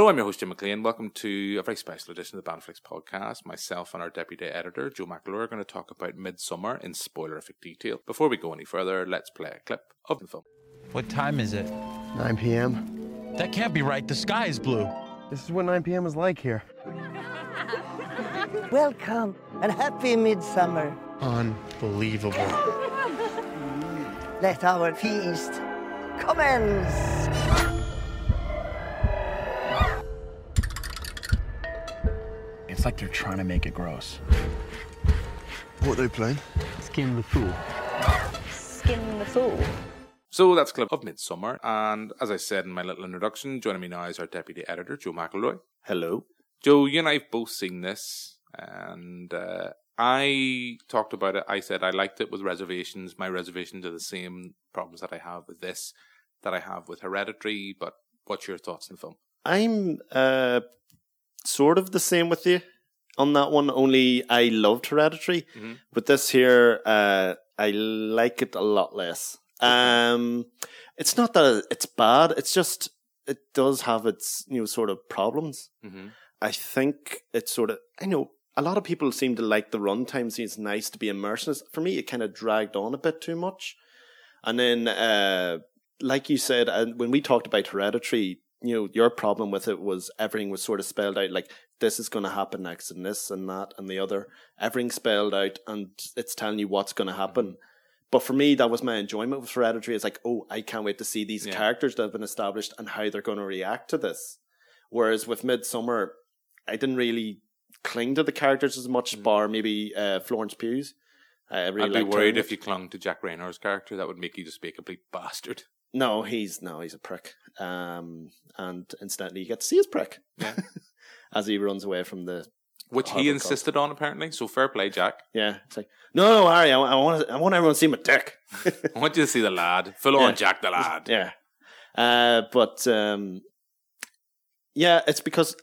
Hello, I'm your host, Jim McLean. Welcome to a very special edition of the Banflix podcast. Myself and our deputy editor, Joe McAlure, are going to talk about Midsommar in spoilerific detail. Before we go any further, let's play a clip of the film. What time is it? 9 p.m. That can't be right. The sky is blue. This is what 9 p.m. is like here. Welcome and happy midsummer. Unbelievable. Let our feast commence. It's like they're trying to make it gross. What are they playing? Skin the fool. Skin the fool. So that's a clip of Midsommar, and as I said in my little introduction, joining me now is our deputy editor, Joe McElroy. Hello. Joe, you and I have both seen this, and uh, I talked about it. I said I liked it with reservations. My reservations are the same problems that I have with this that I have with Hereditary. But what's your thoughts on the film? I'm uh, sort of the same with you on that one. Only I loved Hereditary. Mhm. With this here, uh, I like it a lot less. Um, it's not that it's bad. It's just it does have its you know sort of problems. Mm-hmm. I think it's sort of I know a lot of people seem to like the runtime. See, it's nice to be it. For me, it kind of dragged on a bit too much. And then, uh, like you said, and when we talked about Hereditary, you know, your problem with it was everything was sort of spelled out. Like this is going to happen next, and this and that and the other. Everything spelled out, and it's telling you what's going to happen. But for me, that was my enjoyment with Hereditary. It's like, oh, I can't wait to see these Yeah. characters that have been established and how they're going to react to this. Whereas with Midsommar, I didn't really cling to the characters as much, bar maybe uh, Florence Pugh's. I really I'd be worried if you clung to Jack Reynor's character. That would make you just be a complete bastard. No, he's no, he's a prick. Um, and incidentally, you get to see his prick Yeah. as he runs away from the. Which he insisted on, apparently. So fair play, Jack. Yeah, it's like no, no, Harry, I, I want, I want everyone to see my dick. I want you to see the lad. Full on Jack the lad. Yeah. Uh, but um, yeah, it's because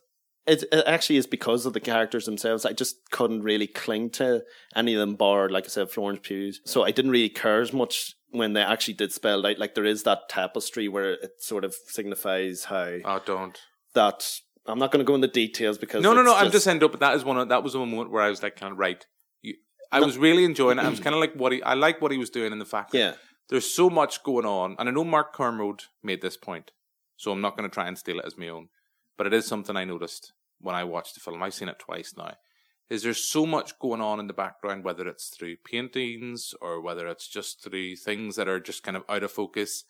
it, it actually is because of the characters themselves. I just couldn't really cling to any of them, bar like I said, Florence Pugh. So I didn't really care as much when they actually did spell out. Like there is that tapestry where it sort of signifies how Oh, don't. that. I'm not going to go into details because No, no, no. it's I'm just ending up. But that is one. Of, that was one moment where I was like, kind of right. You, I was really enjoying it. I was kind of like what he. I like what he was doing in the fact that yeah, there's so much going on, and I know Mark Kermode made this point, so I'm not going to try and steal it as my own. But it is something I noticed when I watched the film. I've seen it twice now. Is there's so much going on in the background, whether it's through paintings or whether it's just through things that are just kind of out of focus,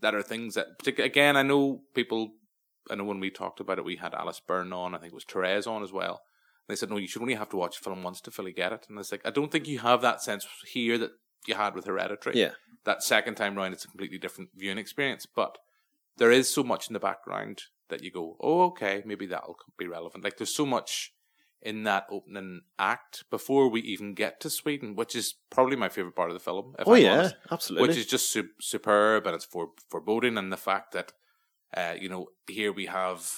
that are things that, again, I know people. I know when we talked about it, we had Alice Byrne on. I think it was Therese on as well. They said, no, you should only have to watch the film once to fully get it. And it's like, I don't think you have that sense here that you had with Hereditary yeah. that second time round, it's a completely different viewing experience. But there is so much in the background that you go, oh, okay, maybe that'll be relevant. Like there's so much in that opening act before we even get to Sweden, which is probably my favorite part of the film. If Oh I'm yeah, honest, absolutely. which is just su- superb and it's for foreboding, and the fact that. Uh, you know, here we have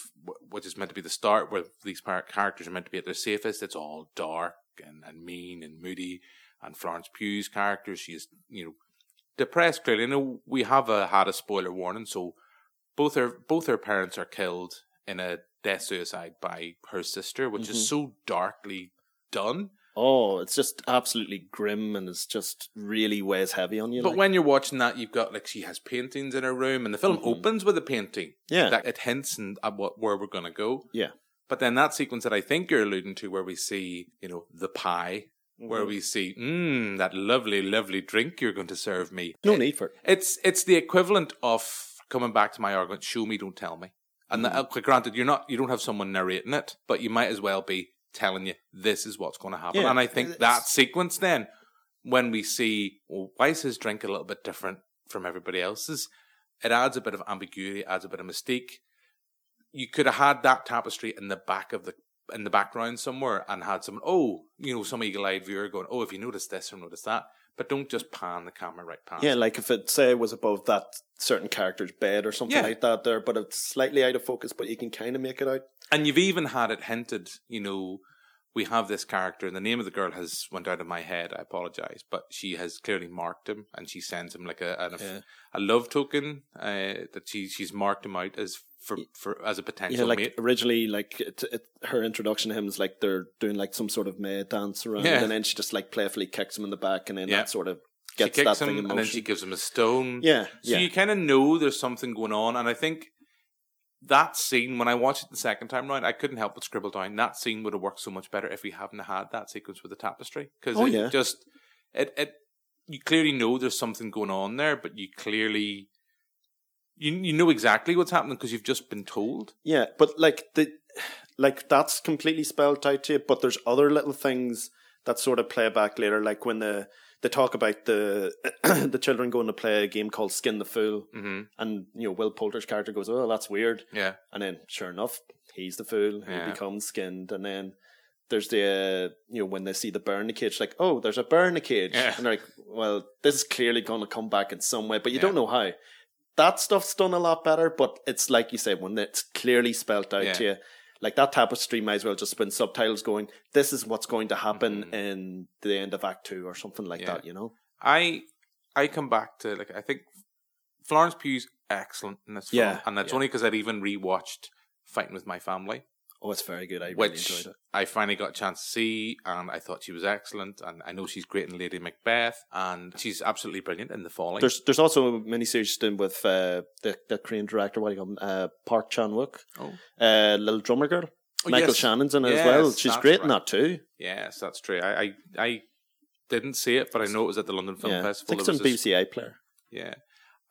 what is meant to be the start where these characters are meant to be at their safest. It's all dark and, and mean and moody. And Florence Pugh's character, she's, you know, depressed clearly. I know we have a, had a spoiler warning, so both her both her parents are killed in a death suicide by her sister, which Mhm. is so darkly done. Oh, it's just absolutely grim and it's just really weighs heavy on you. But like. when you're watching that, you've got like she has paintings in her room, and the film Mhm. opens with a painting. yeah, that it hints and at what where we're gonna go. Yeah. But then that sequence that I think you're alluding to, where we see, you know, the pie, where Mm-hmm. we see, mmm, that lovely, lovely drink you're going to serve me. no need for it. It's it's the equivalent of coming back to my argument: show me, don't tell me. And Mm-hmm. that, granted, you're not, you don't have someone narrating it, but you might as well be telling you this is what's going to happen. Yeah, and I think it's- that sequence then, when we see, well, why is his drink a little bit different from everybody else's? It adds a bit of ambiguity, adds a bit of mystique. You could have had that tapestry in the back of the in the background somewhere and had some oh, you know, some eagle-eyed viewer going, oh, if you notice this or notice that, but don't just pan the camera right past. Yeah, like if it say was above that certain character's bed or something Yeah. like that there, but it's slightly out of focus, but you can kind of make it out. And you've even had it hinted, you know, we have this character, and the name of the girl has went out of my head. I apologize, but she has clearly marked him, and she sends him like a a, Yeah. a love token uh, that she she's marked him out as for for as a potential Yeah, like mate. originally, like it, it, her introduction to him is like they're doing like some sort of May dance around, Yeah. and then she just like playfully kicks him in the back, and then Yeah. that sort of She gets kicks that him, thing in and then she gives him a stone. yeah, So you kind of know there's something going on, and I think that scene when I watched it the second time round, I couldn't help but scribble down that scene would have worked so much better if we hadn't had that sequence with the tapestry because Oh, it yeah. just it it you clearly know there's something going on there, but you clearly you you know exactly what's happening because you've just been told. yeah. But like the like that's completely spelled out to you. But there's other little things that sort of play back later, like when the they talk about the the children going to play a game called Skin the Fool, hmm and you know Will Poulter's character goes, "Oh, that's weird," Yeah, and then sure enough, he's the fool who Yeah. becomes skinned, and then. There's the uh, you know when they see the bear in the cage, like oh, there's a bear in the cage, Yeah. and they're like, well, this is clearly going to come back in some way, but you Yeah. don't know how. That stuff's done a lot better, but it's like you said when it's clearly spelt out Yeah. to you. Like that tapestry might as well just been subtitles going, "This is what's going to happen Mhm. in the end of Act Two or something like Yeah. that." You know? I I come back to like I think Florence Pugh's excellent in this film, Yeah, and that's yeah. only because I'd even rewatched Fighting with My Family. Oh, it's very good. I really which enjoyed it. I finally got a chance to see, and I thought she was excellent. And I know she's great in Lady Macbeth, and she's absolutely brilliant in The Falling. There's there's also a miniseries done with uh, the the Korean director. What do you call him? Uh, Park Chan Wook, oh, uh, little drummer girl. Oh, Michael yes. Shannon's in it as well. She's that's great in that too. yes, that's true. I, I I didn't see it, but I know it was at the London Film yeah, I Festival. think it's There on was this- BBC iPlayer. Yeah.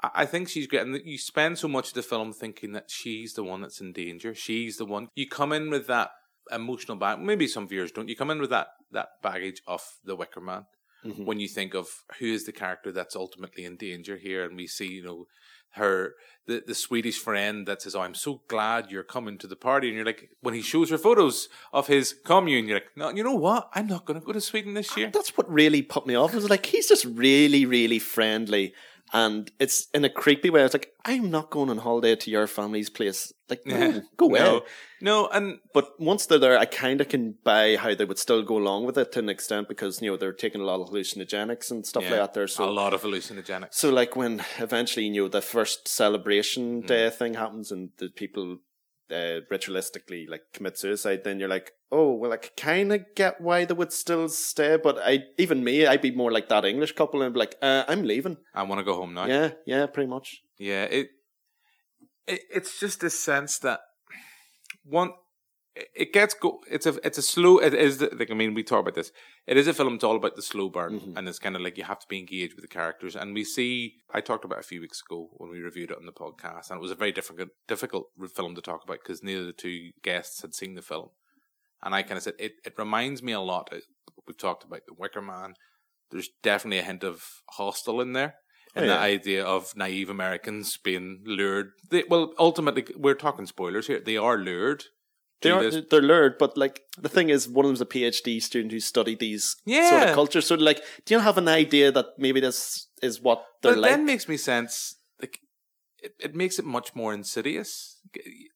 I I think she's great. And that you spend so much of the film thinking that she's the one that's in danger. She's the one. You come in with that emotional back. Maybe some viewers don't. You come in with that, that baggage of the Wicker Man Mhm. when you think of who is the character that's ultimately in danger here. And we see, you know, her, the, the Swedish friend that says, Oh, I'm so glad you're coming to the party. And you're like, when he shows her photos of his commune, you're like, No, you know what? I'm not going to go to Sweden this year. That's what really put me off. It was like he's just really, really friendly, and it's in a creepy way. It's like, I'm not going on holiday to your family's place. Like, no, go away. No, no, and But once they're there, I kind of can buy how they would still go along with it to an extent because you know they're taking a lot of hallucinogenics and stuff yeah, like that. There, so a lot of hallucinogenics. So like when eventually you know the first celebration Mm. day thing happens and the people uh, ritualistically like commit suicide, then you're like, oh well, I kind of get why they would still stay, but I even me, I'd be more like that English couple and be like, uh, I'm leaving. I want to go home now. Yeah, yeah, pretty much. Yeah, it, it it's just this sense that one it- gets go. It's a it's a slow. It is the, like I mean we talk about this. It is a film. It's all about the slow burn, Mhm. and it's kind of like you have to be engaged with the characters. And we see. I talked about a few weeks ago when we reviewed it on the podcast, and it was a very difficult difficult film to talk about because neither of the two guests had seen the film. And I kind of said it. It reminds me a lot. We've talked about the Wicker Man. There's definitely a hint of Hostel in there and Oh, the idea of naive Americans being lured. They, well, ultimately, we're talking spoilers here. They are lured. They are this- they're lured, but like the thing is, one of them's a PhD student who studied these sort of cultures. So like, do you have an idea that maybe this is what they're but like? then makes me sense. Like it, it makes it much more insidious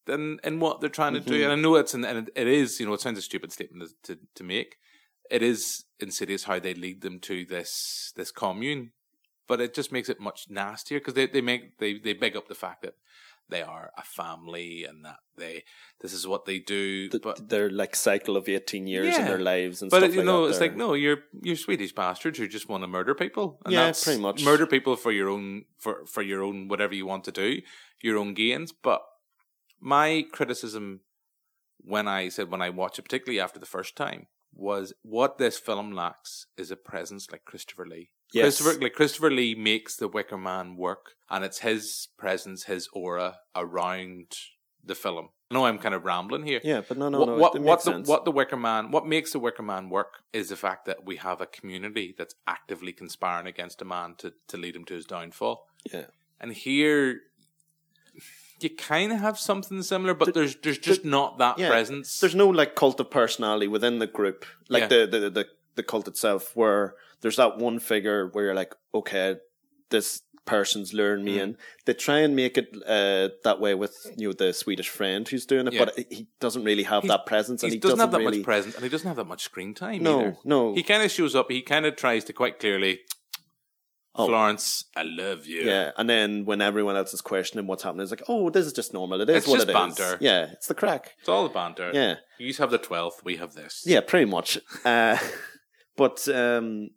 than in what they're trying to do. Mhm. And I know it's an, and it is. You know, it sounds a stupid statement to to make. It is insidious how they lead them to this this commune, but it just makes it much nastier because they they make they they big up the fact that they are a family and that they this is what they do. th- but their like cycle of 18 years in their lives and but stuff you like know, that it's like no, you're you're Swedish bastards who just want to murder people. And Yeah, that's pretty much. murder people for your own for for your own whatever you want to do, your own gains. But my criticism when I said when I watched it, particularly after the first time, was what this film lacks is a presence like Christopher Lee. Yes. Christopher like Christopher Lee makes the Wicker Man work, and it's his presence, his aura around the film. I know I'm kind of rambling here, yeah, but no, no, what, no. what, what the what the Wicker Man what makes the Wicker Man work is the fact that we have a community that's actively conspiring against a man to to lead him to his downfall. Yeah. And here you kind of have something similar, but there's there's just not that yeah, presence. There's no like cult of personality within the group, like Yeah. the, the the the cult itself, where there's that one figure where you're like, okay, this person's luring Mm. me in. They try and make it uh, that way with you know the Swedish friend who's doing it, Yeah. but he doesn't really have He's- that presence, and he, he doesn't, have that really, much presence, and he doesn't have that much screen time. No, either. no. He kind of shows up. He kind of tries to quite clearly, Oh. Florence, I love you. Yeah, and then when everyone else is questioning what's happening, it's like, oh, this is just normal. It is It's what just it is. banter. Yeah, it's the crack. It's all the banter. Yeah. You have the twelfth. We have this. Yeah, pretty much. Uh, but um,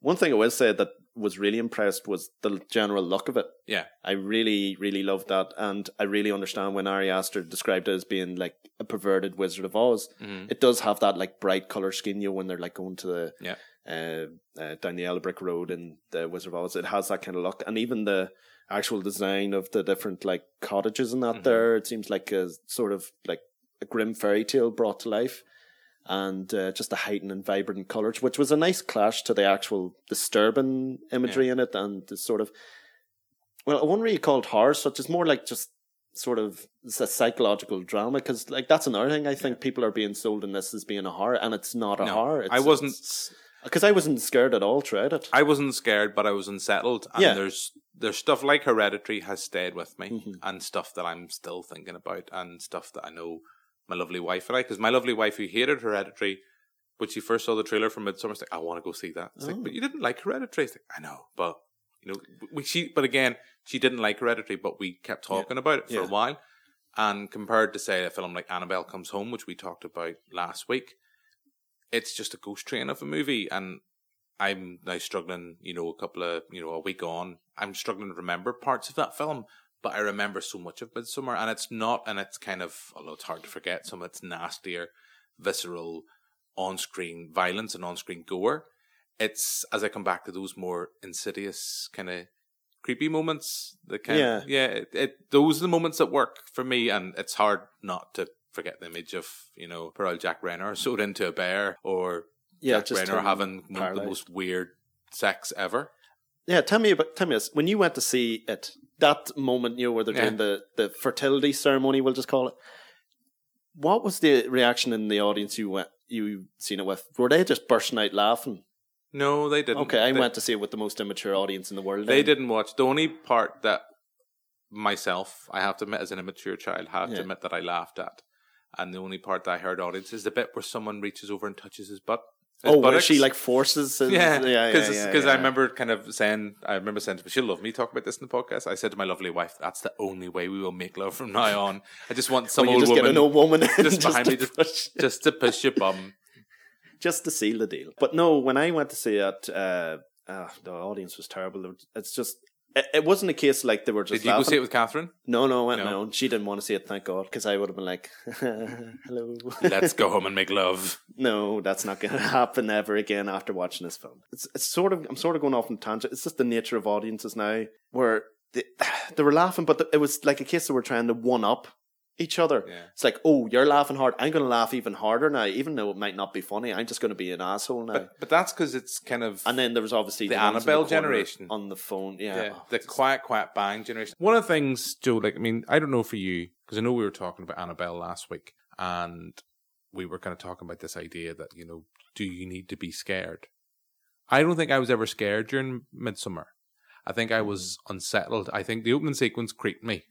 one thing I will say that was really impressed was the general look of it. Yeah. I really, really loved that, and I really understand when Ari Aster described it as being like a perverted Wizard of Oz. Mhm. It does have that like bright color scheme, you know, when they're like going to the Yeah. uh, uh, down the Yellow Brick Road in the Wizard of Oz. It has that kind of look, and even the actual design of the different like cottages and that Mhm. there, it seems like a sort of like a grim fairy tale brought to life. And uh, just the heightened and vibrant colors, which was a nice clash to the actual disturbing imagery in it, and the sort of well, I wouldn't really call it horror, such as more like just sort of it's a psychological drama because like that's another thing I think people are being sold in this as being a horror, and it's not a No, horror. I wasn't. because I wasn't scared at all throughout it. I wasn't scared, but I was unsettled. And Yeah. there's there's stuff like Hereditary has stayed with me, Mhm. and stuff that I'm still thinking about, and stuff that I know my lovely wife and I, because my lovely wife who hated Hereditary, when she first saw the trailer for Midsommar, was like, I want to go see that. It's Oh. like, but you didn't like Hereditary. It's like, I know, but you know, we, she. But again, she didn't like Hereditary, but we kept talking about it for Yeah. a while. And compared to say a film like Annabelle Comes Home, which we talked about last week, it's just a ghost train of a movie, and I'm now struggling, you know, a couple of, you know, a week on, I'm struggling to remember parts of that film, but I remember so much of Midsommar, and it's not, and it's kind of, although it's hard to forget, some of it's nastier, visceral, on screen violence and on screen gore. It's, as I come back to those more insidious, kind of creepy moments, the kind Yeah. of, yeah, it, it, those are the moments that work for me, and it's hard not to forget the image of, you know, old Jack Reynor sewed into a bear, or Yeah, Jack Reynor having one of the most weird sex ever. Yeah, tell me about tell me this. When you went to see it, that moment you know where they're Yeah. doing the the fertility ceremony, we'll just call it. What was the reaction in the audience you went you seen it with? Were they just bursting out laughing? No, they didn't. Okay, I they, went to see it with the most immature audience in the world. They then. didn't watch. The only part that myself, I have to admit, as an immature child, have Yeah. to admit that I laughed at, and the only part that I heard audience is the bit where someone reaches over and touches his butt. Oh, where buttocks. she like forces. His, Yeah, yeah, because yeah, because yeah, I remember kind of saying, I remember saying, to she'll love me talk about this in the podcast. I said to my lovely wife, "That's the only way we will make love from now on. I just want some Well, old just get woman an old woman just just behind me, just, just to push your bum." just to seal the deal. But no, when I went to see it, uh, uh, the audience was terrible. It's just. It, wasn't a case like they were just Did you go see it with Catherine? No, no, I went No. my own. She didn't want to see it, thank God, because I would have been like, "Hello." Let's go home and make love. no, that's not going to happen ever again after watching this film. It's it's sort of I'm sort of going off on tangent. It's just the nature of audiences now, where they, they were laughing, but it was like a case they were trying to one up each other. Yeah. It's like, oh, you're laughing hard. I'm going to laugh even harder now, even though it might not be funny. I'm just going to be an asshole now. But but that's because it's kind of and then there was obviously The Annabelle corner generation. on the phone. Yeah, yeah, Oh, the quiet, quiet bang generation. One of the things, Joe, like I mean, I don't know for you because I know we were talking about Annabelle last week, and we were kind of talking about this idea that you know, do you need to be scared? I don't think I was ever scared during Midsommar. I think I was mm. unsettled. I think the opening sequence creeped me.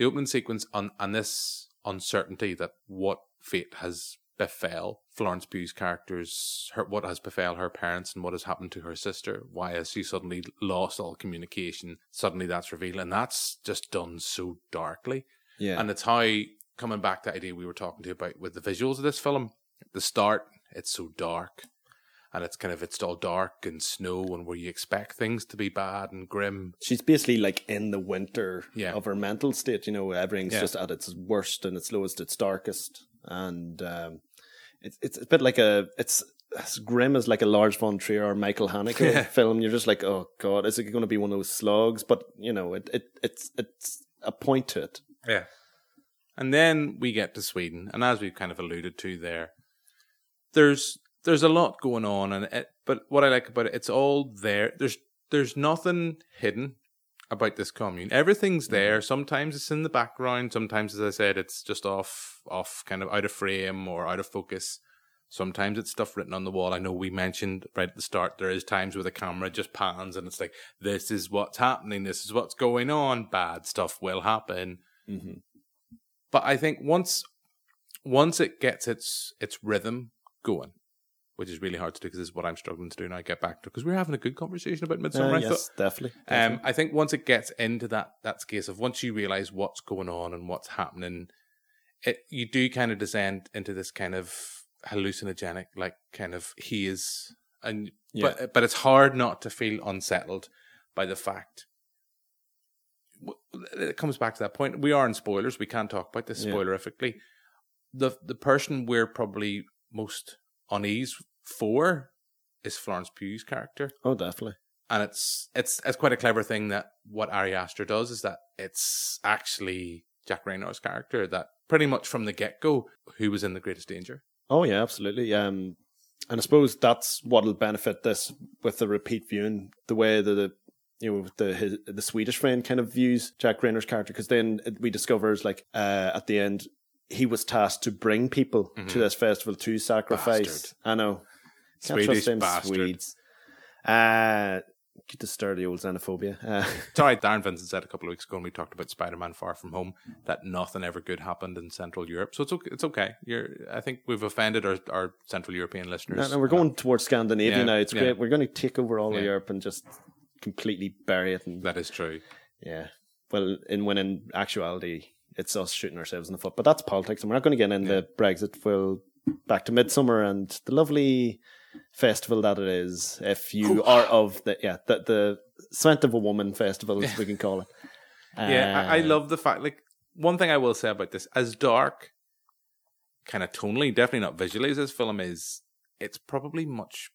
The opening sequence on and this uncertainty that what fate has befell Florence Pugh's characters, her, what has befell her parents, and what has happened to her sister. Why has she suddenly lost all communication? Suddenly that's revealed, and that's just done so darkly. yeah. And it's how coming back to the idea we were talking to you about with the visuals of this film. At the start, it's so dark, and it's kind of it's all dark and snow, and where you expect things to be bad and grim. She's basically like in the winter Yeah. of her mental state. You know, everything's Yeah. just at its worst and its lowest, its darkest, and um, it's it's a bit like a it's as grim as like a Lars von Trier or Michael Haneke Yeah. film. You're just like, oh god, is it going to be one of those slugs? But you know, it it it's it's a point to it. Yeah. And then we get to Sweden, and as we've kind of alluded to there, there's there's a lot going on, and it, but what I like about it, it's all there. There's there's nothing hidden about this commune. Everything's there. Sometimes it's in the background. Sometimes, as I said, it's just off off kind of out of frame or out of focus. Sometimes it's stuff written on the wall. I know we mentioned right at the start there is times where the camera just pans and it's like this is what's happening, this is what's going on. Bad stuff will happen. Mm-hmm. But I think once once it gets its its rhythm going, which is really hard to do because this is what I'm struggling to do and I get back to because we're having a good conversation about Midsommar. Uh, I yes, thought. definitely. Um. I think once it gets into that that case of once you realize what's going on and what's happening, it you do kind of descend into this kind of hallucinogenic, like kind of haze, and Yeah. but but it's hard not to feel unsettled by the fact. It comes back to that point. We are in spoilers. We can't talk about this Yeah. spoilerifically. The the person we're probably most unease for is Florence Pugh's character oh, definitely. and it's it's it's quite a clever thing that what Ari Aster does is that it's actually Jack Reynor's character that pretty much from the get go who was in the greatest danger. Oh yeah, absolutely. Um, and I suppose that's what'll benefit this with the repeat viewing, the way that the you know the his, the Swedish friend kind of views Jack Reynor's character, because then we discover is like uh, at the end he was tasked to bring people to this festival to sacrifice. Bastard. I know, Can't Swedish bastard. Swedes. Uh, get to stir the old xenophobia. Uh, Sorry, Darren Vincent said a couple of weeks ago when we talked about Spider Man Far From Home that nothing ever good happened in Central Europe. So it's okay. It's okay. You're. I think we've offended our, our Central European listeners. No, no, we're going towards Scandinavia Yeah, now. It's yeah. great. We're going to take over all of Europe and just completely bury it. And That is true. yeah, well, in when in actuality, it's us shooting ourselves in the foot. But that's politics, and we're not going to get into Brexit. We'll back to midsummer and the lovely festival that it is. If you are of the yeah the the Scent of a Woman festival, as we can call it. Yeah, I, I Uh, love the fact. Like one thing I will say about this, as dark, kind of tonally, definitely not visually as this film is, it's probably much.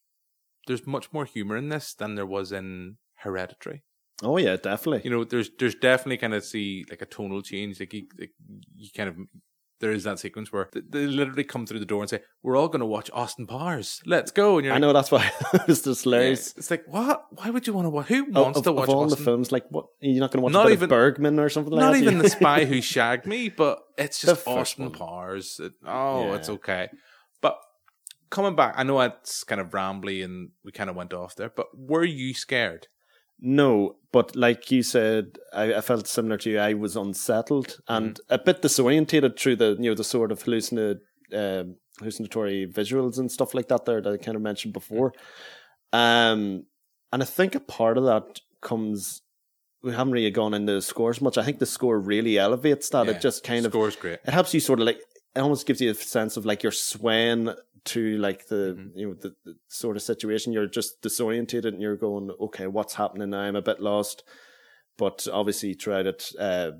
There's much more humor in this than there was in Hereditary. Oh yeah, definitely. You know, there's there's definitely kind of see like a tonal change. Like you, like you kind of there is that sequence where they, literally come through the door and say, "We're all going to watch Austin Powers. Let's go!" And you're I like, know that's why it was just yeah, it's like what? Why would you want to watch? Who wants of, to of watch all the films, like what you're not going to watch Not even- of Bergman or something like that? Not that. even the spy who shagged me, but it's just Austin one. Powers. It- oh, Yeah. it's okay. But coming back, I know it's kind of rambly and we kind of went off there, but were you scared? No, but like you said, I, I felt similar to you. I was unsettled and Mm-hmm. a bit disorientated through the you know the sort of hallucina, um hallucinatory visuals and stuff like that there that I kind of mentioned before. Um, and I think a part of that comes. We haven't really gone into the scores much. I think the score really elevates that. Yeah, It just kind of Score's great. it helps you sort of like it almost gives you a sense of like you're swaying to like the Mm-hmm. you know the, the sort of situation you're just disorientated and you're going okay what's happening now i'm a bit lost but obviously throughout it uh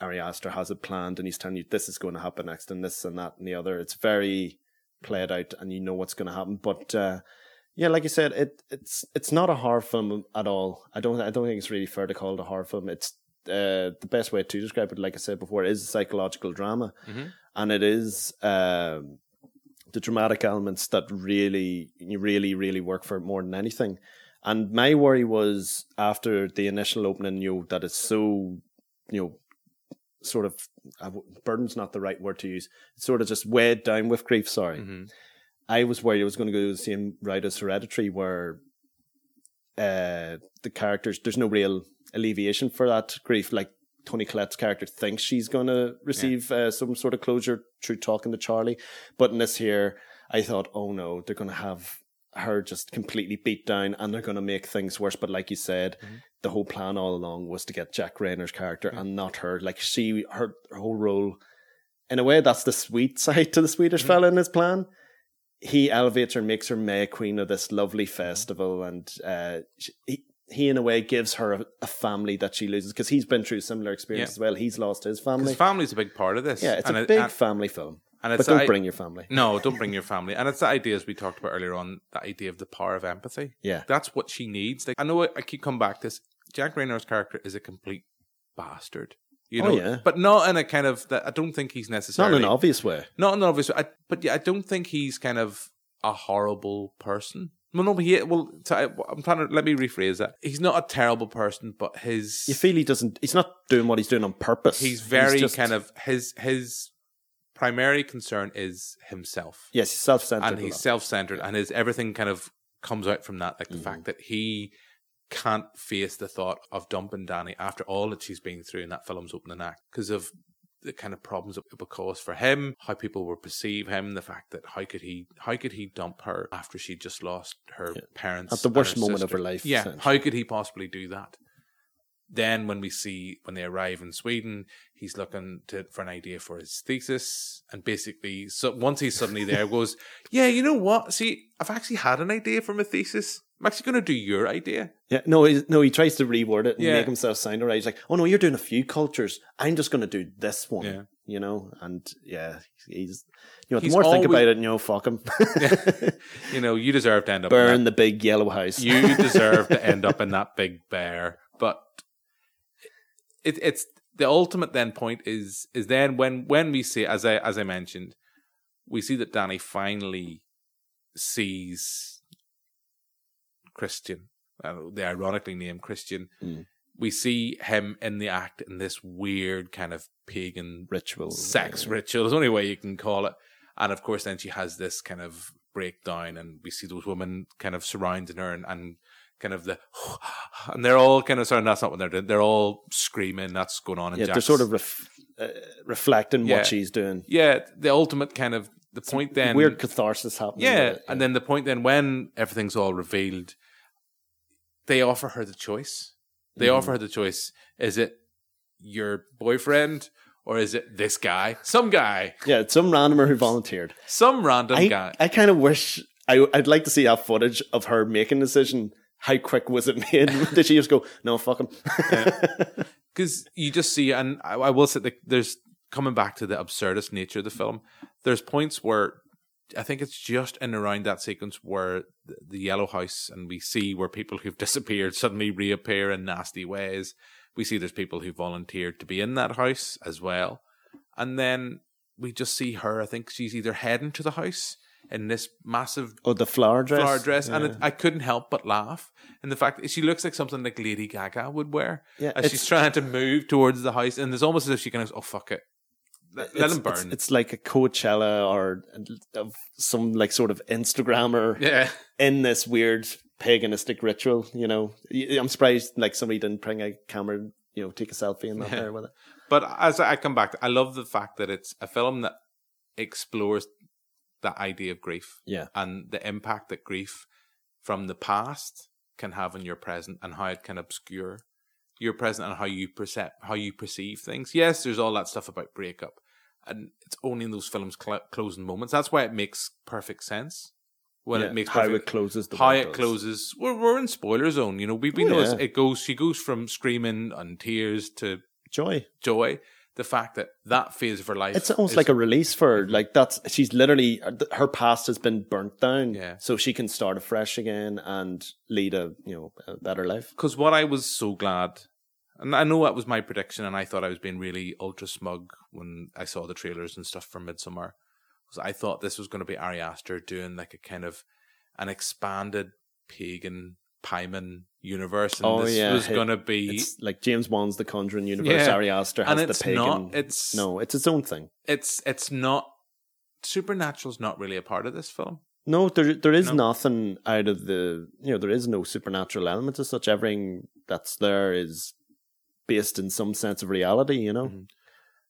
Ari Aster has it planned and he's telling you this is going to happen next and this and that and the other it's very played out and you know what's going to happen but uh yeah, like you said, it it's it's not a horror film at all. I don't I don't think it's really fair to call it a horror film. It's uh, the best way to describe it, like I said before, is a psychological drama, Mhm. and it is um, the dramatic elements that really, really, really work for it more than anything. And my worry was after the initial opening, you know, that is so, you know, sort of uh, burden's not the right word to use. It's sort of just weighed down with grief. Sorry. Mhm. I was worried it was going to go the same route as Hereditary, where uh, the characters there's no real alleviation for that grief. Like Toni Collette's character thinks she's going to receive uh, some sort of closure through talking to Charlie, but in this here, I thought, oh no, they're going to have her just completely beat down and they're going to make things worse. But like you said, the whole plan all along was to get Jack Reynor's character and not her. Like she, her, her whole role, in a way, that's the sweet side to the Swedish fella in his plan. He elevates her and makes her May Queen of this lovely festival, and uh, she, he, he, in a way, gives her a, a family that she loses because he's been through similar experience Yeah. as well. He's lost his family. family's a big part of this. yeah, it's And a it- big and- family film. and But it's don't I- bring your family. No, don't bring your family. And it's the idea, as we talked about earlier on, the idea of the power of empathy. Yeah. That's what she needs. Like I know I, I keep coming back to this. Jack Reynor's character is a complete bastard. You Oh, know, yeah. but not in a kind of that. I don't think he's Not necessarily in an obvious way. not in an obvious. I, but yeah, I don't think he's kind of a horrible person. Well, no, but he. Well, I'm trying to let me rephrase that. He's not a terrible person, but his You feel he doesn't. He's not doing what he's doing on purpose. he's very just- kind of his his primary concern is himself. Yes, he's self-centered. and he's self-centered and his everything kind of comes out from that like the Mm-hmm. fact that he can't face the thought of dumping Danny after all that she's been through in that film's opening act because of the kind of problems it would cause for him, how people would perceive him, the fact that how could he how could he dump her after she just lost her parents At the worst moment of her life, Yeah, how could he possibly do that? Then when we see when they arrive in Sweden, he's looking to for an idea for his thesis, and basically, so once he's suddenly there, goes, "Yeah, you know what? See, I've actually had an idea for my thesis. I'm actually going to do your idea." Yeah, no, he, no, he tries to reword it and Yeah. make himself sound alright. He's like, "Oh no, you're doing a few cultures. I'm just going to do this one." Yeah. You know, and yeah, he's you know, the He's more I think about it, you know, fuck him. You know, you deserve to end up in Burn the big yellow house. you deserve to end up in that big bear. But it, it's the ultimate then point is is then when when we see as I as I mentioned, we see that Danny finally sees Christian. Uh, they ironically named Christian. Mm. We see him in the act in this weird kind of pagan ritual. sex ritual. There's only way you can call it. And of course, then she has this kind of breakdown, and we see those women kind of surrounding her, and, and kind of the, and they're all kind of sorry, that's not what they're doing. They're all screaming. That's going on. In Yeah, they're sort of ref, uh, reflecting Yeah. what she's doing. yeah. The ultimate kind of the point then. Weird catharsis happening. yeah, it, and then the point then when everything's all revealed, they offer her the choice. They Mm-hmm. offer her the choice. Is it your boyfriend or is it this guy? Some guy. yeah, it's some randomer who volunteered. Some random I, guy. I kind of wish I, I'd like to see that footage of her making a decision. How quick was it made? Did she just go, no, fuck him? because you just see, and I, I will say, that there's coming back to the absurdist nature of the film. There's points where I think it's just in around that sequence where the, the yellow house, and we see where people who've disappeared suddenly reappear in nasty ways. We see there's people who volunteered to be in that house as well, and then we just see her. I think she's either heading to the house in this massive oh, the flower dress? flower dress, and it, I couldn't help but laugh. And the fact that she looks like something like Lady Gaga would wear Yeah, as she's trying to move towards the house, and there's almost as if she kind of, oh fuck it, let, let It's- burn. It's, it's like a Coachella or of some like sort of Instagrammer yeah, in this weird paganistic ritual. You know, I'm surprised like somebody didn't bring a camera, you know, take a selfie and that Yeah. there with it. but as I come back, I love the fact that it's a film that explores that idea of grief Yeah, and the impact that grief from the past can have on your present and how it can obscure your present and how you perceive how you perceive things. Yes, there's all that stuff about breakup, and it's only in those films cl- closing moments. That's why it makes perfect sense when Yeah, it makes how it closes. The how it does. closes. We're we're in spoiler zone. You know, we we Oh, know yeah. it goes. She goes from screaming and tears to Joy. joy. The fact that that phase of her life, It's almost is- like a release for her. Like that's she's literally her past has been burnt down. Yeah. so she can start afresh again and lead a you know a better life. because what I was so glad, and I know that was my prediction, and I thought I was being really ultra smug when I saw the trailers and stuff for Midsommar. I thought this was going to be Ari Aster doing like a kind of an expanded pagan Pyman universe, and Oh, this yeah. was going to be It's like James Wan's The Conjuring universe. Yeah. Ari Aster has and the pagan. not. It's no, it's its own thing. it's it's not. Supernatural's not really a part of this film. No, there there is No. nothing out of the you know there is no supernatural element as such. Everything that's there is based in some sense of reality. You know, Mhm.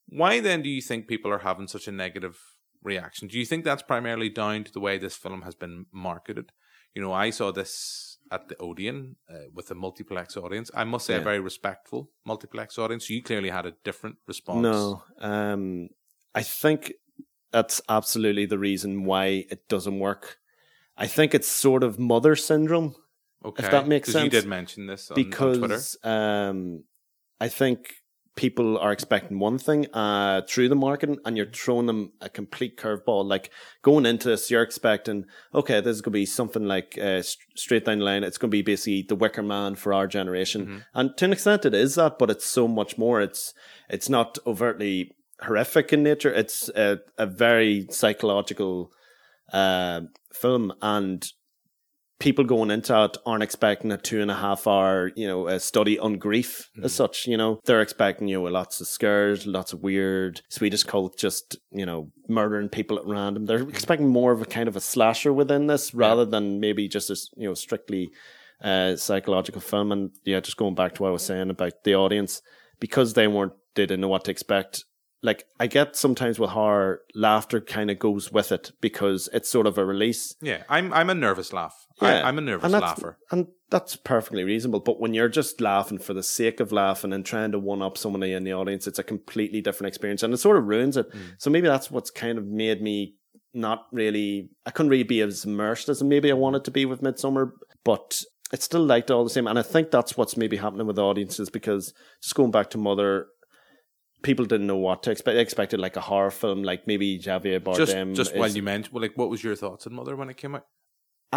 Why then do you think people are having such a negative reaction? Do you think that's primarily down to the way this film has been marketed? You know, I saw this at the Odeon uh, with a multiplex audience. I must say, a very respectful multiplex audience. You clearly had a different response. no. Um, I think that's absolutely the reason why it doesn't work. I think it's sort of mother syndrome. okay, If that makes sense. You did mention this on, on Twitter. because um, I think people are expecting one thing uh, through the marketing, and you're throwing them a complete curveball. Like going into this, you're expecting, okay, this is going to be something like uh, straight down the line. It's going to be basically the Wicker Man for our generation, Mm-hmm. and to an extent, it is that, but it's so much more. It's it's not overtly horrific in nature. It's a, a very psychological uh, film, and people going into it aren't expecting a two and a half hour, you know, a study on grief as such. You know, they're expecting you know lots of scares, lots of weird Swedish cult just you know murdering people at random. They're expecting more of a kind of a slasher within this rather than maybe just a you know strictly uh, psychological film. And yeah, just going back to what I was saying about the audience because they weren't they didn't know what to expect. Like I get sometimes with horror, laughter kind of goes with it because it's sort of a release. Yeah, I'm I'm a nervous laugh. I, I'm a nervous and laugher. and that's perfectly reasonable. But when you're just laughing for the sake of laughing and trying to one up somebody in the audience, it's a completely different experience, and it sort of ruins it. Mm. So maybe that's what's kind of made me not really. I couldn't really be as immersed as maybe I wanted to be with Midsommar, but it's still liked all the same. And I think that's what's maybe happening with audiences because just going back to Mother. People didn't know what to expect. They expected like a horror film, like maybe Javier Just Bardem. just while is- you mentioned, well, like, what was your thoughts on Mother when it came out?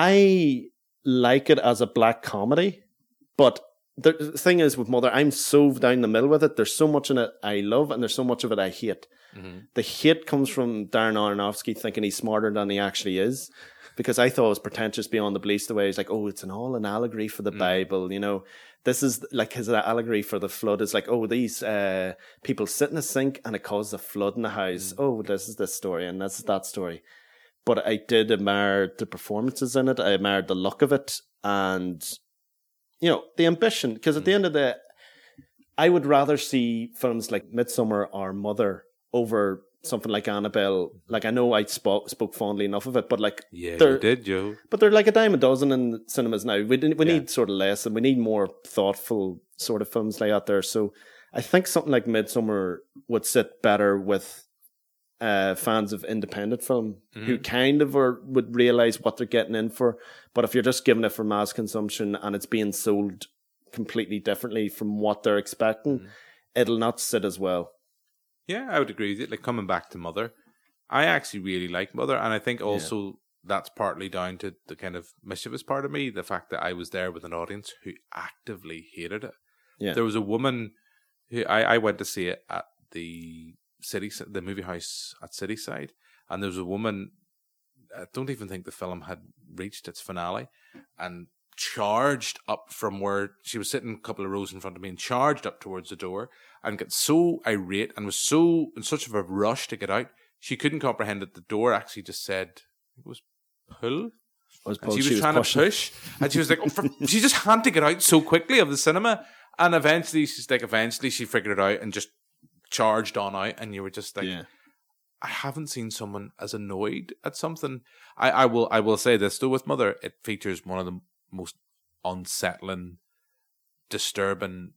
I like it as a black comedy, but the thing is with Mother, I'm so down the middle with it. There's so much in it I love, and there's so much of it I hate. Mm-hmm. The hate comes from Darren Aronofsky thinking he's smarter than he actually is, because I thought it was pretentious beyond the belief. The way he's like, oh, it's an all an allegory for the mm. Bible, you know. This is like his allegory for the flood. It's like, oh, these uh, people sit in a sink and it caused a flood in the house. Mm. Oh, this is this story and this is that story but I did admire the performances in it. I admired the look of it, and you know the ambition. Because at the mm. end of the, I would rather see films like Midsommar or Mother over something like Annabelle. Like I know I spoke spoke fondly enough of it, but like Yeah, they're- you did, Joe. but they're like a dime a dozen in cinemas now. We we Yeah. need sort of less, and we need more thoughtful sort of films like that there. So I think something like Midsommar would sit better with uh, fans of independent film who kind of are, would realize what they're getting in for. But if you're just giving it for mass consumption and it's being sold completely differently from what they're expecting, it'll not sit as well. Yeah, I would agree with you. Like coming back to Mother, I actually really like Mother, and I think also that's partly down to the kind of mischievous part of me, the fact that I was there with an audience who actively hated it. Yeah. There was a woman who I, I went to see it at the city, the movie house at Cityside, and there was a woman. I don't even think the film had reached its finale, and charged up from where she was sitting a couple of rows in front of me, and charged up towards the door, and got so irate and was so in such of a rush to get out, she couldn't comprehend that the door actually just said it was pull. Was she was, trying pushing. to push, and she was like, oh, for, she just had to get out so quickly of the cinema. And eventually, she's like, eventually, she figured it out and just charged on out. And you were just like, Yeah. I haven't seen someone as annoyed at something. I, I will, I will say this though. With Mother, it features one of the most unsettling, disturbing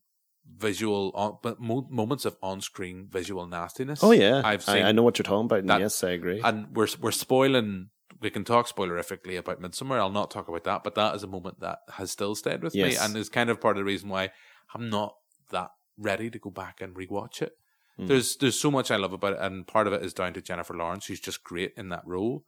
visual uh, on, but mo- moments of on-screen visual nastiness. Oh yeah, I've seen. I, I know what you're talking about. That- yes, I agree. And we're we're spoiling. We can talk spoilerifically about Midsommar. I'll not talk about that, but that is a moment that has still stayed with me, and is kind of part of the reason why I'm not that ready to go back and rewatch it. Hmm. There's there's so much I love about it, and part of it is down to Jennifer Lawrence. She's just great in that role,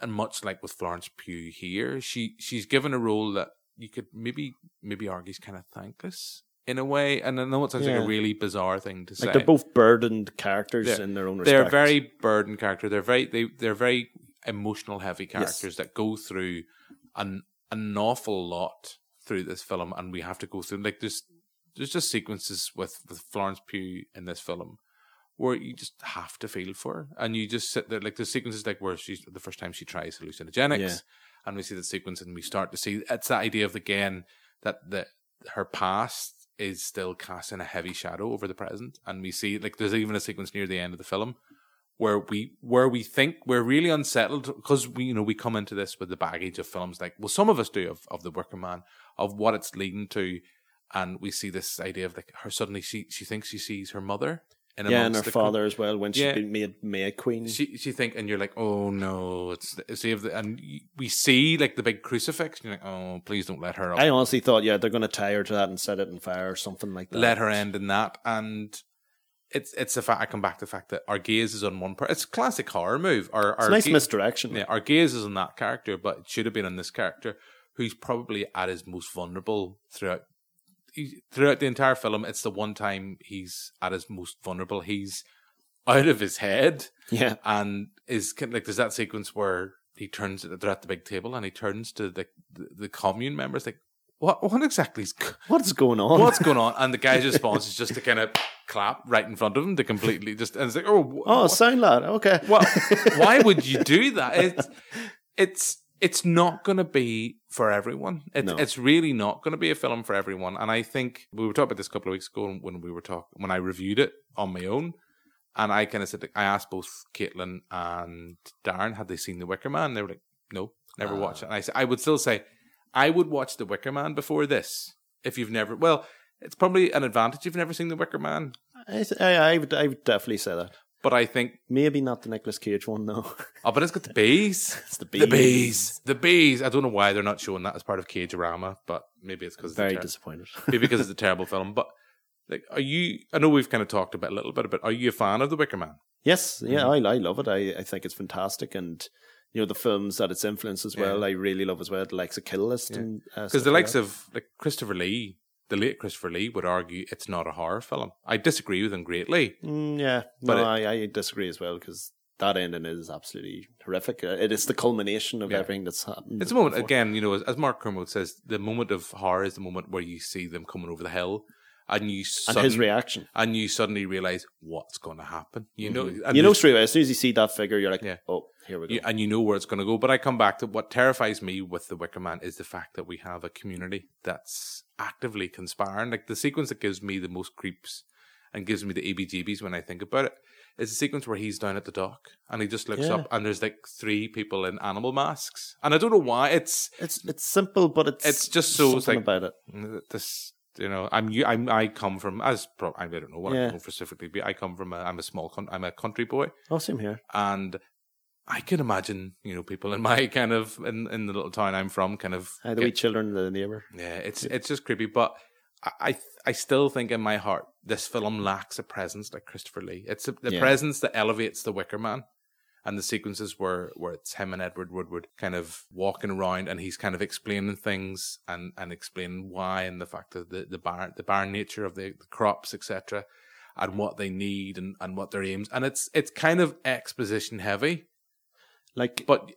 and much like with Florence Pugh here, she she's given a role that you could maybe maybe argue is kind of thankless in a way. And I know it sounds like a really bizarre thing to say. like they're both burdened characters Yeah. in their own respect. They're very burdened character. They're very they they're very emotional heavy characters that go through an an awful lot through this film, and we have to go through like there's there's just sequences with with Florence Pugh in this film where you just have to feel for her, and you just sit there like the sequences like where she's the first time she tries hallucinogenics, Yeah. and we see the sequence, and we start to see it's that idea of again that the her past is still casting a heavy shadow over the present, and we see like there's even a sequence near the end of the film where we where we think we're really unsettled because we you know we come into this with the baggage of films like well some of us do of, of the Wicker Man of what it's leading to and we see this idea of like her suddenly she she thinks she sees her mother in yeah, and her father as well when she's Yeah. been made May Queen. she she think and you're like oh no it's the, see if the, and we see like the big crucifix and you're like oh please don't let her up I honestly thought, yeah, they're going to tie her to that and set it on fire or something like that. let her end in that and it's it's the fact I come back to the fact that our gaze is on one part it's a classic horror move our, It's our a nice misdirection. Yeah, our gaze is on that character, but it should have been on this character who's probably at his most vulnerable throughout he, throughout the entire film. It's the one time he's at his most vulnerable. He's out of his head Yeah. and is kind of like there's that sequence where he turns they're at the big table and he turns to the the, the commune members like what what exactly is What's going on? what's going on and the guy's response is just to kind of clap right in front of him to completely just and it's like oh wh- Oh, what- sound lad. Okay. well, why would you do that? It's it's it's not going to be for everyone. It's No. it's really not going to be a film for everyone. And I think we were talking about this a couple of weeks ago when we were talking when I reviewed it on my own. And I kind of said I asked both Caitlin and Darren had they seen The Wicker Man. They were like, no, never ah. watched it. And I said I would still say I would watch The Wicker Man before this if you've never. Well, it's probably an advantage if you've never seen The Wicker Man. I, I, I, would, I would definitely say that. But I think Maybe not the Nicolas Cage one, though. oh, but it's got the bees. it's the bees. The bees. The bees. I don't know why they're not showing that as part of Cage-orama, but maybe it's because Very ter- disappointed. maybe because it's a terrible film. But like, are you? I know we've kind of talked about a little bit, but are you a fan of The Wicker Man? yes, yeah, Mm-hmm. I, I love it. I, I think it's fantastic. And, you know, the films that it's influenced as well, Yeah. I really love as well. The likes of Kill List. Yeah. and uh, Because the likes of like Christopher Lee, the late Christopher Lee, would argue it's not a horror film. I disagree with him greatly. Mm, yeah, But no, it- I, I disagree as well because that ending is absolutely horrific. Uh, It is the culmination of Yeah. everything that's happened. It's a moment before. again, you know, as, as Mark Kermode says, the moment of horror is the moment where you see them coming over the hill, and you and his reaction. and you suddenly realize what's going to happen. You know, and Mm-hmm. You know straight away, as soon as you see that figure, you're like, Yeah. oh, here we go. you, and you know where it's going to go. But I come back to what terrifies me with the Wicker Man is the fact that we have a community that's actively conspiring. Like the sequence that gives me the most creeps and gives me the ABGBs when I think about it is the sequence where he's down at the dock and he just looks Yeah. up and there's like three people in animal masks, and I don't know why it's It's it's simple, but it's It's just so, it's like- about it. this. You know, I'm you. I'm. I come from as pro- I don't know what Yeah. I come specifically, but I come from. A, I'm a small. Con- I'm a country boy, Oh, same here. and I can imagine, you know, people in my kind of in, in the little town I'm from, kind of. Uh, the get- wee children, the neighbor. yeah, it's it's just creepy, but I I, I still think in my heart this film lacks a presence like Christopher Lee. It's a, the Yeah. presence that elevates the Wicker Man. And the sequences where, where it's him and Edward Woodward kind of walking around and he's kind of explaining things and, and explaining why and the fact of the, the barren the barren nature of the, the crops, etc. and what they need and, and what their aims. And it's it's kind of exposition heavy. Like But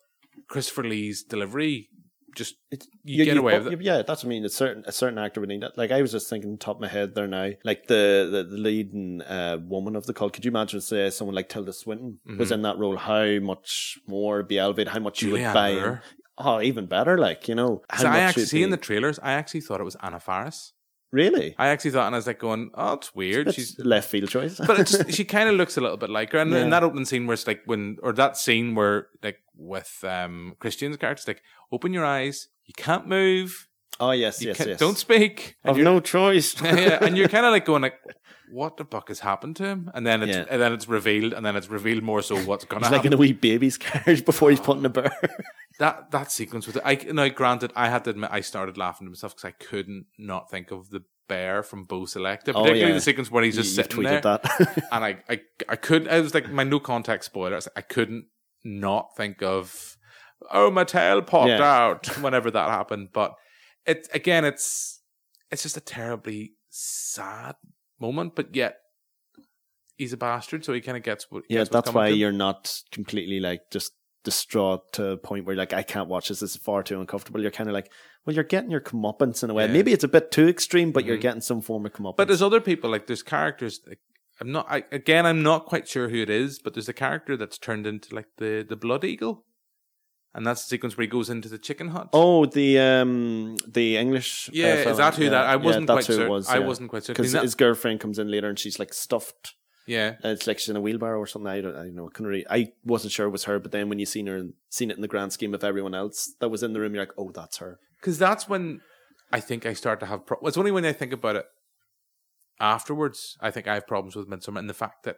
Christopher Lee's delivery just It's- you, get away with it. Yeah, that's what I mean. A certain a certain actor would need that. Like I was just thinking, top of my head there now, like the the, the leading uh, woman of the cult. Could you imagine, say, someone like Tilda Swinton was in that role? How much more be elevated? How much you would Mm-hmm. Buy? in? Oh, even better. Like you know, how I actually see in the trailers, I actually thought it was Anna Faris. Really. I actually thought, and I was like going, "Oh, it's weird." It's She's, left field choice, but it just, she kind of looks a little bit like her. And in that opening scene where it's like when, or that scene where like with um Christian's character, it's like, "Open your eyes, you can't move, oh yes, you yes, yes. don't speak." I've no choice. yeah, and you're kind of like going like, "What the fuck has happened to him?" And then it's Yeah. and then it's revealed, and then it's revealed more so what's gonna He's happen. like in a wee baby's carriage before he's put in a bear. That that sequence with it. I now granted, I had to admit I started laughing to myself because I couldn't not think of the bear from Bo Selecta, Oh, particularly yeah. the sequence where he's just You've sitting there. and I, I, I couldn't. I was like my no context spoiler. I, like, I couldn't not think of oh my tail popped Yeah. out whenever that happened. But it again, it's it's just a terribly sad moment. But yet he's a bastard, so he kind of gets what. yeah, that's why to you're not completely like just distraught to a point where you're like, I can't watch this. This is far too uncomfortable. You're kind of like, well, you're getting your comeuppance in a way. Yeah. Maybe it's a bit too extreme, but you're Mhm. getting some form of comeuppance. But there's other people like there's characters. Like, I'm not. I, again, I'm not quite sure who it is, but there's a character that's turned into like the the blood eagle, and that's the sequence where he goes into the chicken hut. oh, the um, the English. uh, Yeah, fella. is that who Yeah, that? I wasn't that's quite it was, I yeah. wasn't quite sure because his girlfriend comes in later and she's like stuffed. Yeah, Uh, It's like she's in a wheelbarrow or something. I don't, I don't know. I couldn't really, I wasn't sure it was her, but then when you seen her and seen it in the grand scheme of everyone else that was in the room, you're like, oh, that's her. because that's when I think I start to have. Pro- it's only when I think about it afterwards. I think I have problems with Midsommar and the fact that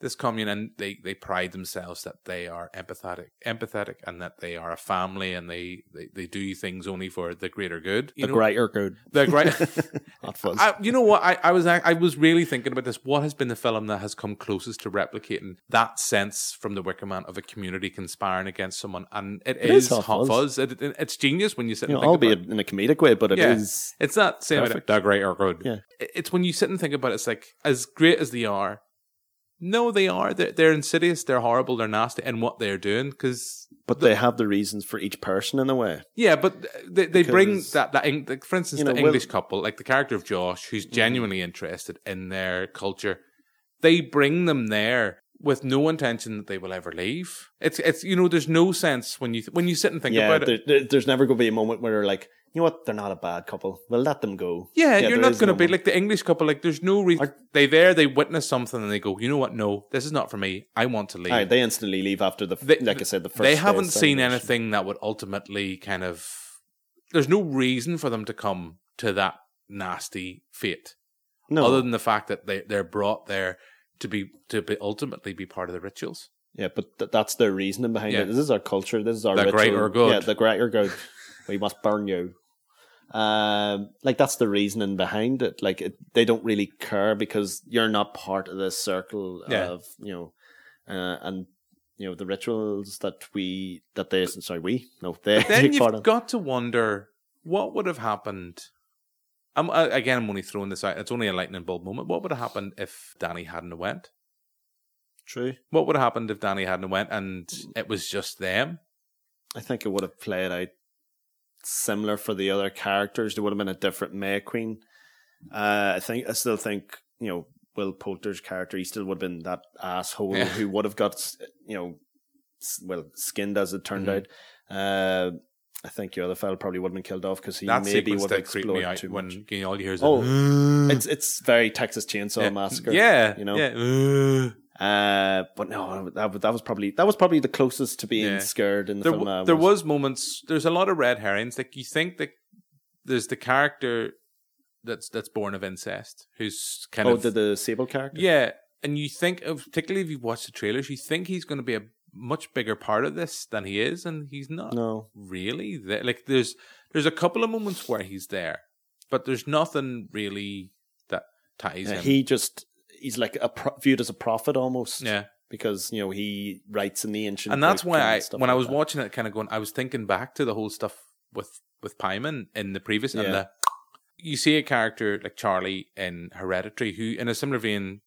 this commune and they they pride themselves that they are empathetic, empathetic, and that they are a family and they they, they do things only for the greater good. You The know? greater good. The great. Hot fuzz. I, you know what? I, I was I was really thinking about this. What has been the film that has come closest to replicating that sense from the Wicker Man of a community conspiring against someone? And it It is is, Hot Hot Fuzz. Fuzz. It, it- it's genius when you sit you and know, think about albeit it. in a comedic way, but it is. Yeah. It's that same idea. perfect. The greater good. Yeah. It- It's when you sit and think about it, it's like as great as they are, No, they are. They're, they're insidious. They're horrible. They're nasty, and what they're doing because But they have the reasons for each person in a way. Yeah, but they they bring that that like, for instance you know, the Will- English couple, like the character of Josh, who's Mm-hmm. genuinely interested in their culture. They bring them there with no intention that they will ever leave. It's it's you know there's no sense when you when you sit and think yeah, about there, it. there- there's never going to be a moment where they're like, you know what, they're not a bad couple. We'll let them go. Yeah, you're not going to no be mo- like the English couple. Like there's no reason they there they witness something and they go, you know what? No, this is not for me. I want to leave. Aye, they instantly leave after the, They- like I said, the first. they haven't seen anything that would ultimately kind of. There's no reason for them to come to that nasty fate. No, other than the fact that they they're brought there to be to be ultimately be part of the rituals. yeah, but th- that's their reasoning behind Yeah. it. This is our culture. This is our The ritual. greater good. Yeah, the greater good. we must burn you. Um, like that's the reasoning behind it. Like it, they don't really care because you're not part of this circle Yeah. of you know, uh, and you know the rituals that we that they sorry we no they Then you've in. got to wonder what would have happened. I'm uh, again. I'm only throwing this out. It's only a lightning bulb moment. What would have happened if Danny hadn't went? True. What would have happened if Danny hadn't went and it was just them? I think it would have played out similar for the other characters. There would have been a different May Queen. Uh, I think I still think you know Will Poulter's character. He still would have been that asshole Yeah. who would have got you know well skinned as it turned Mhm. out. Uh, I think your other fellow probably would have been killed off because he that maybe would have did creep me out too when much. you know, all you hear is Oh, a, It's it's very Texas Chainsaw yeah, Massacre. Yeah, you know. yeah. Uh, but no, that was- that was probably that was probably the closest to being Yeah. scared in the there, film. w- there was moments. There's a lot of red herrings. Like you think that there's the character that's that's born of incest, who's kind oh, of the the Sable character. yeah, and you think, of, particularly if you watch the trailers, you think he's going to be a much bigger part of this than he is, and he's not No, really. There. Like there's there's a couple of moments where he's there, but there's nothing really that ties Yeah, him. he just he's like a pro- viewed as a prophet almost. yeah. because you know he writes in the ancient. and that's why I, and when I was that. watching it, kind of going, I was thinking back to the whole stuff with with Paimon in the previous and the. You see a character like Charlie in Hereditary, who, in a similar vein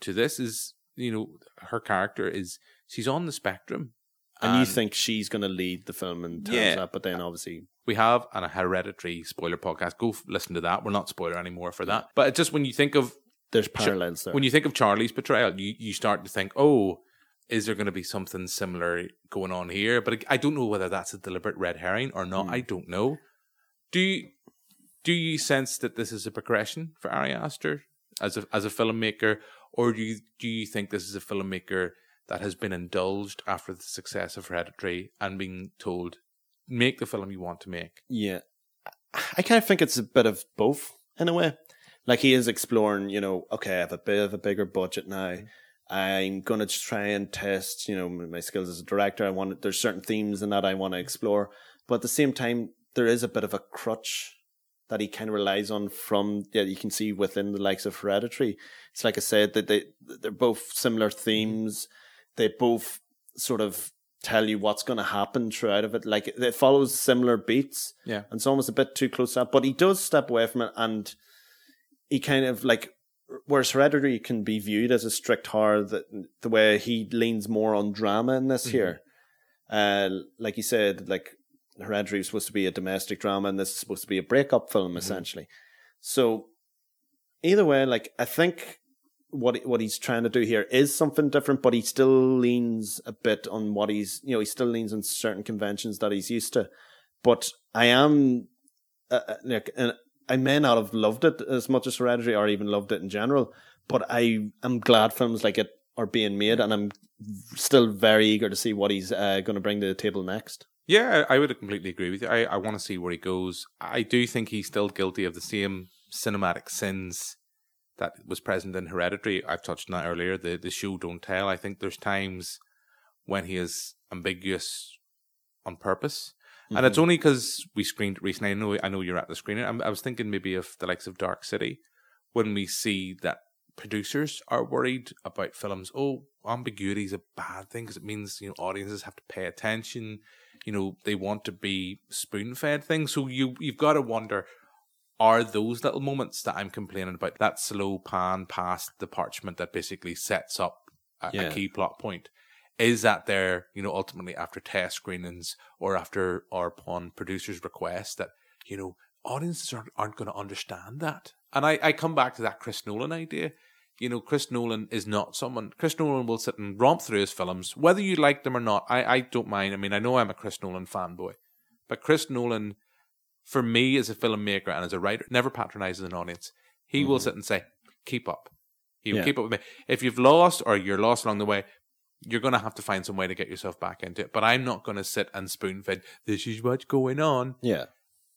to this, is you know her character is she's on the spectrum, and you think she's going to lead the film in terms Yeah. of that, but then obviously we have an, a Hereditary spoiler podcast. Go f- listen to that. We're not spoiler anymore for that, but just when you think of there's parallels there. when you think of Charlie's betrayal, you, you start to think, oh, is there going to be something similar going on here? But I don't know whether that's a deliberate red herring or not. Hmm. I don't know. Do you, do you sense that this is a progression for Ari Aster as a as a filmmaker, or do you do you think this is a filmmaker that has been indulged after the success of Hereditary and being told make the film you want to make? yeah, I kind of think it's a bit of both in a way. Like he is exploring, you know, okay, I have a bit of a bigger budget now. Mm-hmm. I'm gonna try and test, you know, my skills as a director. I want there's certain themes in that I want to explore, but at the same time, there is a bit of a crutch that he kind of relies on from yeah you can see within the likes of Hereditary. It's like I said that they they're both similar mm-hmm. themes. They both sort of tell you what's going to happen throughout of it. Like it follows similar beats. Yeah. and it's almost a bit too close up. But he does step away from it, and he kind of like whereas Hereditary can be viewed as a strict horror, that the way he leans more on drama in this here. Uh, like you said, like Hereditary was supposed to be a domestic drama, and this is supposed to be a breakup film, essentially. So either way, like I think what what he's trying to do here is something different, but he still leans a bit on what he's you know he still leans on certain conventions that he's used to. But I am uh, uh, like and I may not have loved it as much as Hereditary or even loved it in general, but I am glad films like it are being made, and I'm still very eager to see what he's uh, going to bring to the table next. Yeah, I would completely agree with you. I, I want to see where he goes. I do think he's still guilty of the same cinematic sins that was present in Hereditary. I've touched on that earlier. The the show don't tell. I think there's times when he is ambiguous on purpose, and it's mm-hmm. only because we screened it recently. I know I know you're at the screening. I'm, I was thinking maybe of the likes of Dark City when we see that producers are worried about films. Oh, ambiguity is a bad thing because it means you know audiences have to pay attention. You know they want to be spoon fed things. So you you've got to wonder. Are those little moments that I'm complaining about that slow pan past the parchment that basically sets up a, Yeah. a key plot point. Is that there, you know, ultimately after test screenings or after or upon producers' request that, you know, audiences aren't, aren't going to understand that. And I, I come back to that Chris Nolan idea. You know, Chris Nolan is not someone, Chris Nolan will sit and romp through his films, whether you like them or not. I, I don't mind. I mean, I know I'm a Chris Nolan fanboy, but Chris Nolan, for me as a filmmaker and as a writer, never patronizes an audience. He will sit and say, keep up. He will Mm-hmm. Yeah. keep up with me. If you've lost or you're lost along the way, you're going to have to find some way to get yourself back into it. But I'm not going to sit and spoon feed, this is what's going on. Yeah.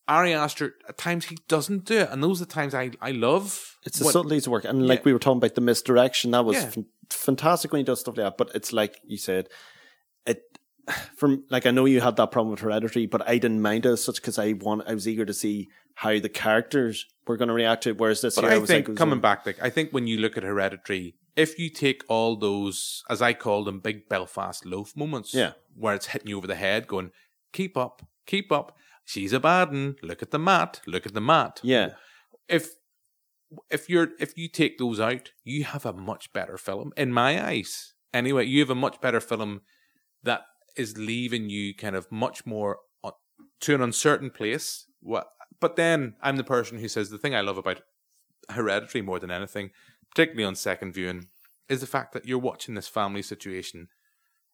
Ari Aster, at times he doesn't do it. And those are the times I, I love. It's the what- subtleties of work. And like Yeah. we were talking about the misdirection, that was Yeah. fan- fantastic when he does stuff like that. But it's like you said, it from like I know you had that problem with Hereditary, but I didn't mind it as such because I want I was eager to see how the characters were going to react to it. Whereas this But year, I was think like, coming a- back, like I think when you look at Hereditary, if you take all those, as I call them, big Belfast loaf moments, Yeah. where it's hitting you over the head, going, "Keep up, keep up." She's a bad one. Look at the mat. Look at the mat. yeah, If if you're if you take those out, you have a much better film in my eyes. Anyway, you have a much better film that is leaving you kind of much more on, to an uncertain place. What? But then I'm the person who says the thing I love about Hereditary more than anything, particularly on second viewing, is the fact that you're watching this family situation.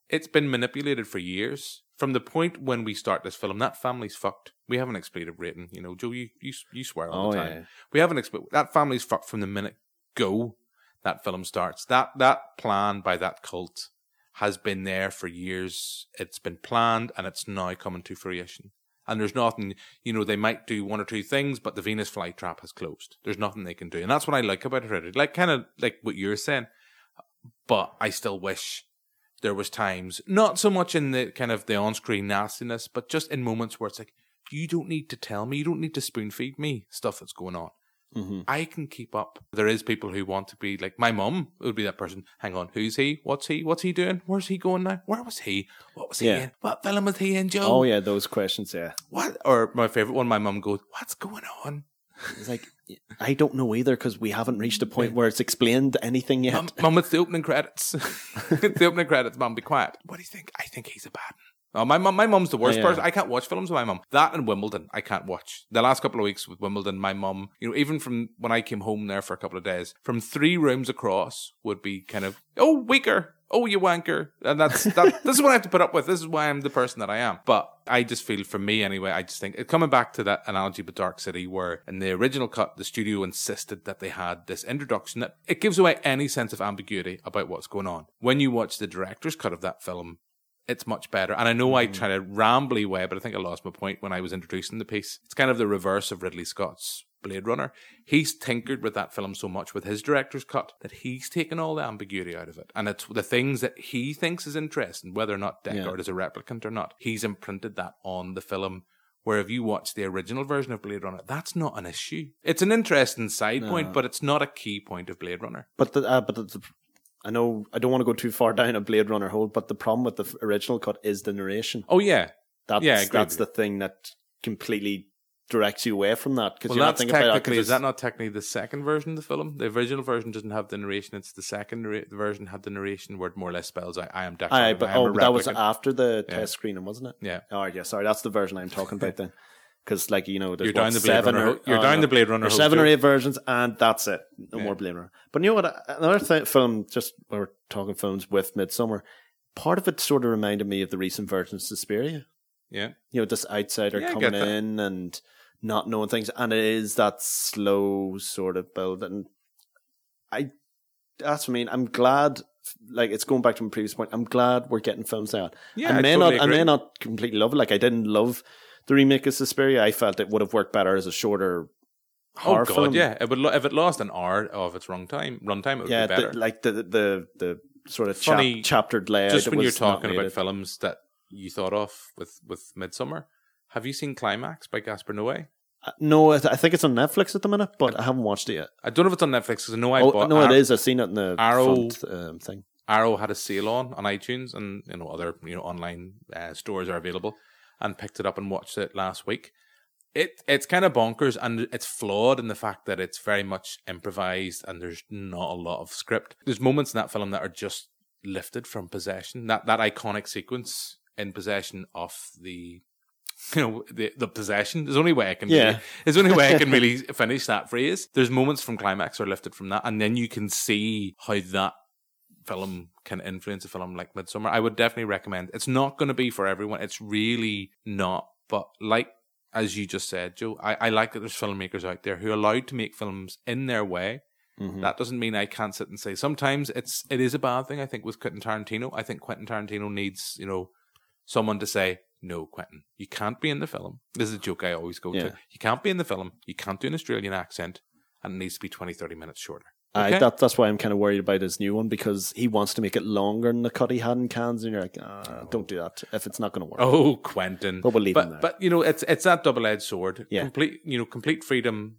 It's been manipulated for years. From the point when we start this film, that family's fucked. We have an expletive rating. You know, Joe, you you, you swear all Oh, the time. yeah. We have an expl- that family's fucked from the minute go that film starts. That that plan by that cult has been there for years. It's been planned and it's now coming to fruition. And there's nothing, you know, they might do one or two things, but the Venus flytrap has closed. There's nothing they can do. And that's what I like about it. Like kind of like what you're saying. But I still wish there was times, not so much in the kind of the on-screen nastiness, but just in moments where it's like, you don't need to tell me, you don't need to spoon feed me stuff that's going on. Mm-hmm. I can keep up. There is people who want to be like my mum would be that person. Hang on, who's he? What's he? What's he doing? Where's he going now? Where was he? What was he Yeah. in? What film was he in, Joe? oh yeah, those questions. Yeah, What? Or my favorite one, my mum goes, "What's going on?" it's like I don't know either because we haven't reached a point where it's explained anything yet. Mum, mum, it's the opening credits. it's the opening credits. Mum, be quiet. What do you think? I think he's a bad. Oh, my mum, my mum's the worst Yeah. person. I can't watch films with my mom. That and Wimbledon, I can't watch. The last couple of weeks with Wimbledon, my mom, you know, even from when I came home there for a couple of days, from three rooms across would be kind of, oh, weaker. Oh, you wanker. And that's, that, this is what I have to put up with. This is why I'm the person that I am. But I just feel, for me anyway, I just think, it, coming back to that analogy with Dark City, where in the original cut, the studio insisted that they had this introduction that it gives away any sense of ambiguity about what's going on. When you watch the director's cut of that film, it's much better. And I know I tried a rambly way, but I think I lost my point when I was introducing the piece. It's kind of the reverse of Ridley Scott's Blade Runner. He's tinkered with that film so much with his director's cut that he's taken all the ambiguity out of it. And it's the things that he thinks is interesting, whether or not Deckard is a replicant or not. He's imprinted that on the film. Where if you watch the original version of Blade Runner, that's not an issue. It's an interesting side point, but it's not a key point of Blade Runner. But the, uh, but the, I know I don't want to go too far down a Blade Runner hole, but the problem with the original cut is the narration. Oh yeah, That's Yeah, that's the thing that completely directs you away from that because Well, you're not thinking about technically is that not technically the second version of the film? The original version doesn't have the narration; it's the second the version had the narration where it more or less spells out, "I am Deckard." Aye, but I am oh, that was after the Yeah. test screening, wasn't it? Yeah. Oh, yeah. Sorry, that's the version I'm talking about then. Because, like you know, there's You're down the Blade seven Runner or you're ah, down no. the Blade Runner seven or eight versions, and that's it. No Yeah. more Blade Runner. But you know what? Another th- film, just we we're talking films with Midsommar. Part of it sort of reminded me of the recent version of Suspiria. yeah, You know, this outsider Yeah, coming in and not knowing things, and it is that slow sort of build. And I, that's what I mean. I'm glad. Like it's going back to my previous point. I'm glad we're getting films out. Yeah, I I may totally not. I may not completely love it. Like I didn't love the remake of Suspiria. I felt it would have worked better as a shorter oh horror god, film. yeah. It would lo- if it lost an hour of its runtime, runtime, it would yeah. be better. The, like the the the sort of Funny, chap, chaptered layout. Just when you're talking about films that you thought of with with Midsommar, have you seen Climax by Gaspar Noé? Uh, no, I I think it's on Netflix at the minute, but I haven't watched it yet. I don't know if it's on Netflix because I know I oh bought. no, Ar- it is. I've seen it in the Arrow- front um, thing. Arrow had a sale on on iTunes, and you know other you know online uh, stores are available, and picked it up and watched it last week. It it's kind of bonkers, and it's flawed in the fact that it's very much improvised, and there's not a lot of script. There's moments in that film that are just lifted from possession. That that iconic sequence in possession of the you know the the possession. There's only way I can Yeah. really, there's only way I can really finish that phrase. There's moments from climax are lifted from that, and then you can see how that film can influence a film like Midsommar. I would definitely recommend. It's not going to be for everyone. It's really not. But like as you just said, Joe, I, I like that there's filmmakers out there who are allowed to make films in their way. Mm-hmm. That doesn't mean I can't sit and say sometimes it's it is a bad thing. I think with Quentin Tarantino, I think Quentin Tarantino needs you know someone to say no, Quentin, you can't be in the film. This is a joke I always go Yeah. to. You can't be in the film. You can't do an Australian accent, and it needs to be 20, 30 minutes shorter. I, Okay? that, that's why I'm kind of worried about his new one because he wants to make it longer than the cut he had in Cannes, and you're like, ah, don't do that if it's not going to work. Oh, Quentin. But we'll leave but, him there. But you know, it's it's that double edged sword. Yeah. Complete you know, complete freedom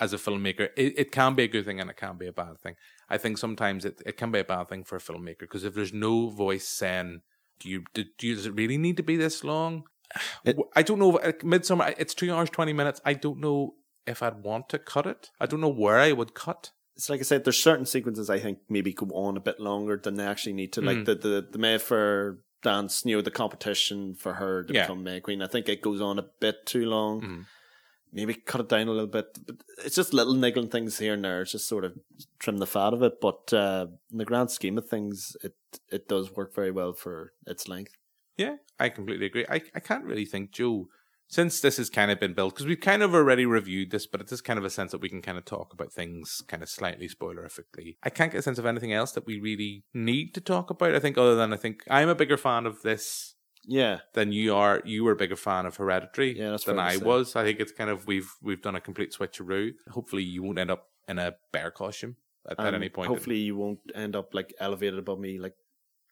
as a filmmaker. It, it can be a good thing and it can be a bad thing. I think sometimes it, it can be a bad thing for a filmmaker because if there's no voice saying, "Do you do, do you, does it really need to be this long?" It- I don't know. Midsommar, it's two hours twenty minutes. I don't know if I'd want to cut it. I don't know where I would cut. It's like I said, there's certain sequences I think maybe go on a bit longer than they actually need to. Mm. Like the the the Mayfair dance, you know, the competition for her to Yeah. become May Queen. I think it goes on a bit too long. Mhm. Maybe cut it down a little bit. But it's just little niggling things here and there. It's just sort of trim the fat of it. But uh, in the grand scheme of things, it it does work very well for its length. Yeah, I completely agree. I, I can't really think, Joe, since this has kind of been built, because we've kind of already reviewed this, but it's just kind of a sense that we can kind of talk about things kind of slightly spoilerifically. I can't get a sense of anything else that we really need to talk about. I think, other than I think I'm a bigger fan of this Yeah, than you are. You were a bigger fan of Hereditary Yeah, than I say. was. I think it's kind of we've we've done a complete switcheroo. Hopefully, you won't end up in a bear costume at, at um, any point. Hopefully, you won't end up like elevated above me, like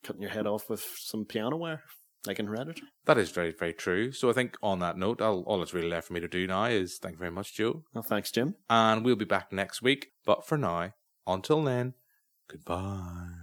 cutting your head off with some piano wire, like in Hereditary. That is very, very true. So I think on that note, I'll, all that's really left for me to do now is thank you very much, Joe. Well, thanks, Jim. and we'll be back next week. But for now, until then, goodbye.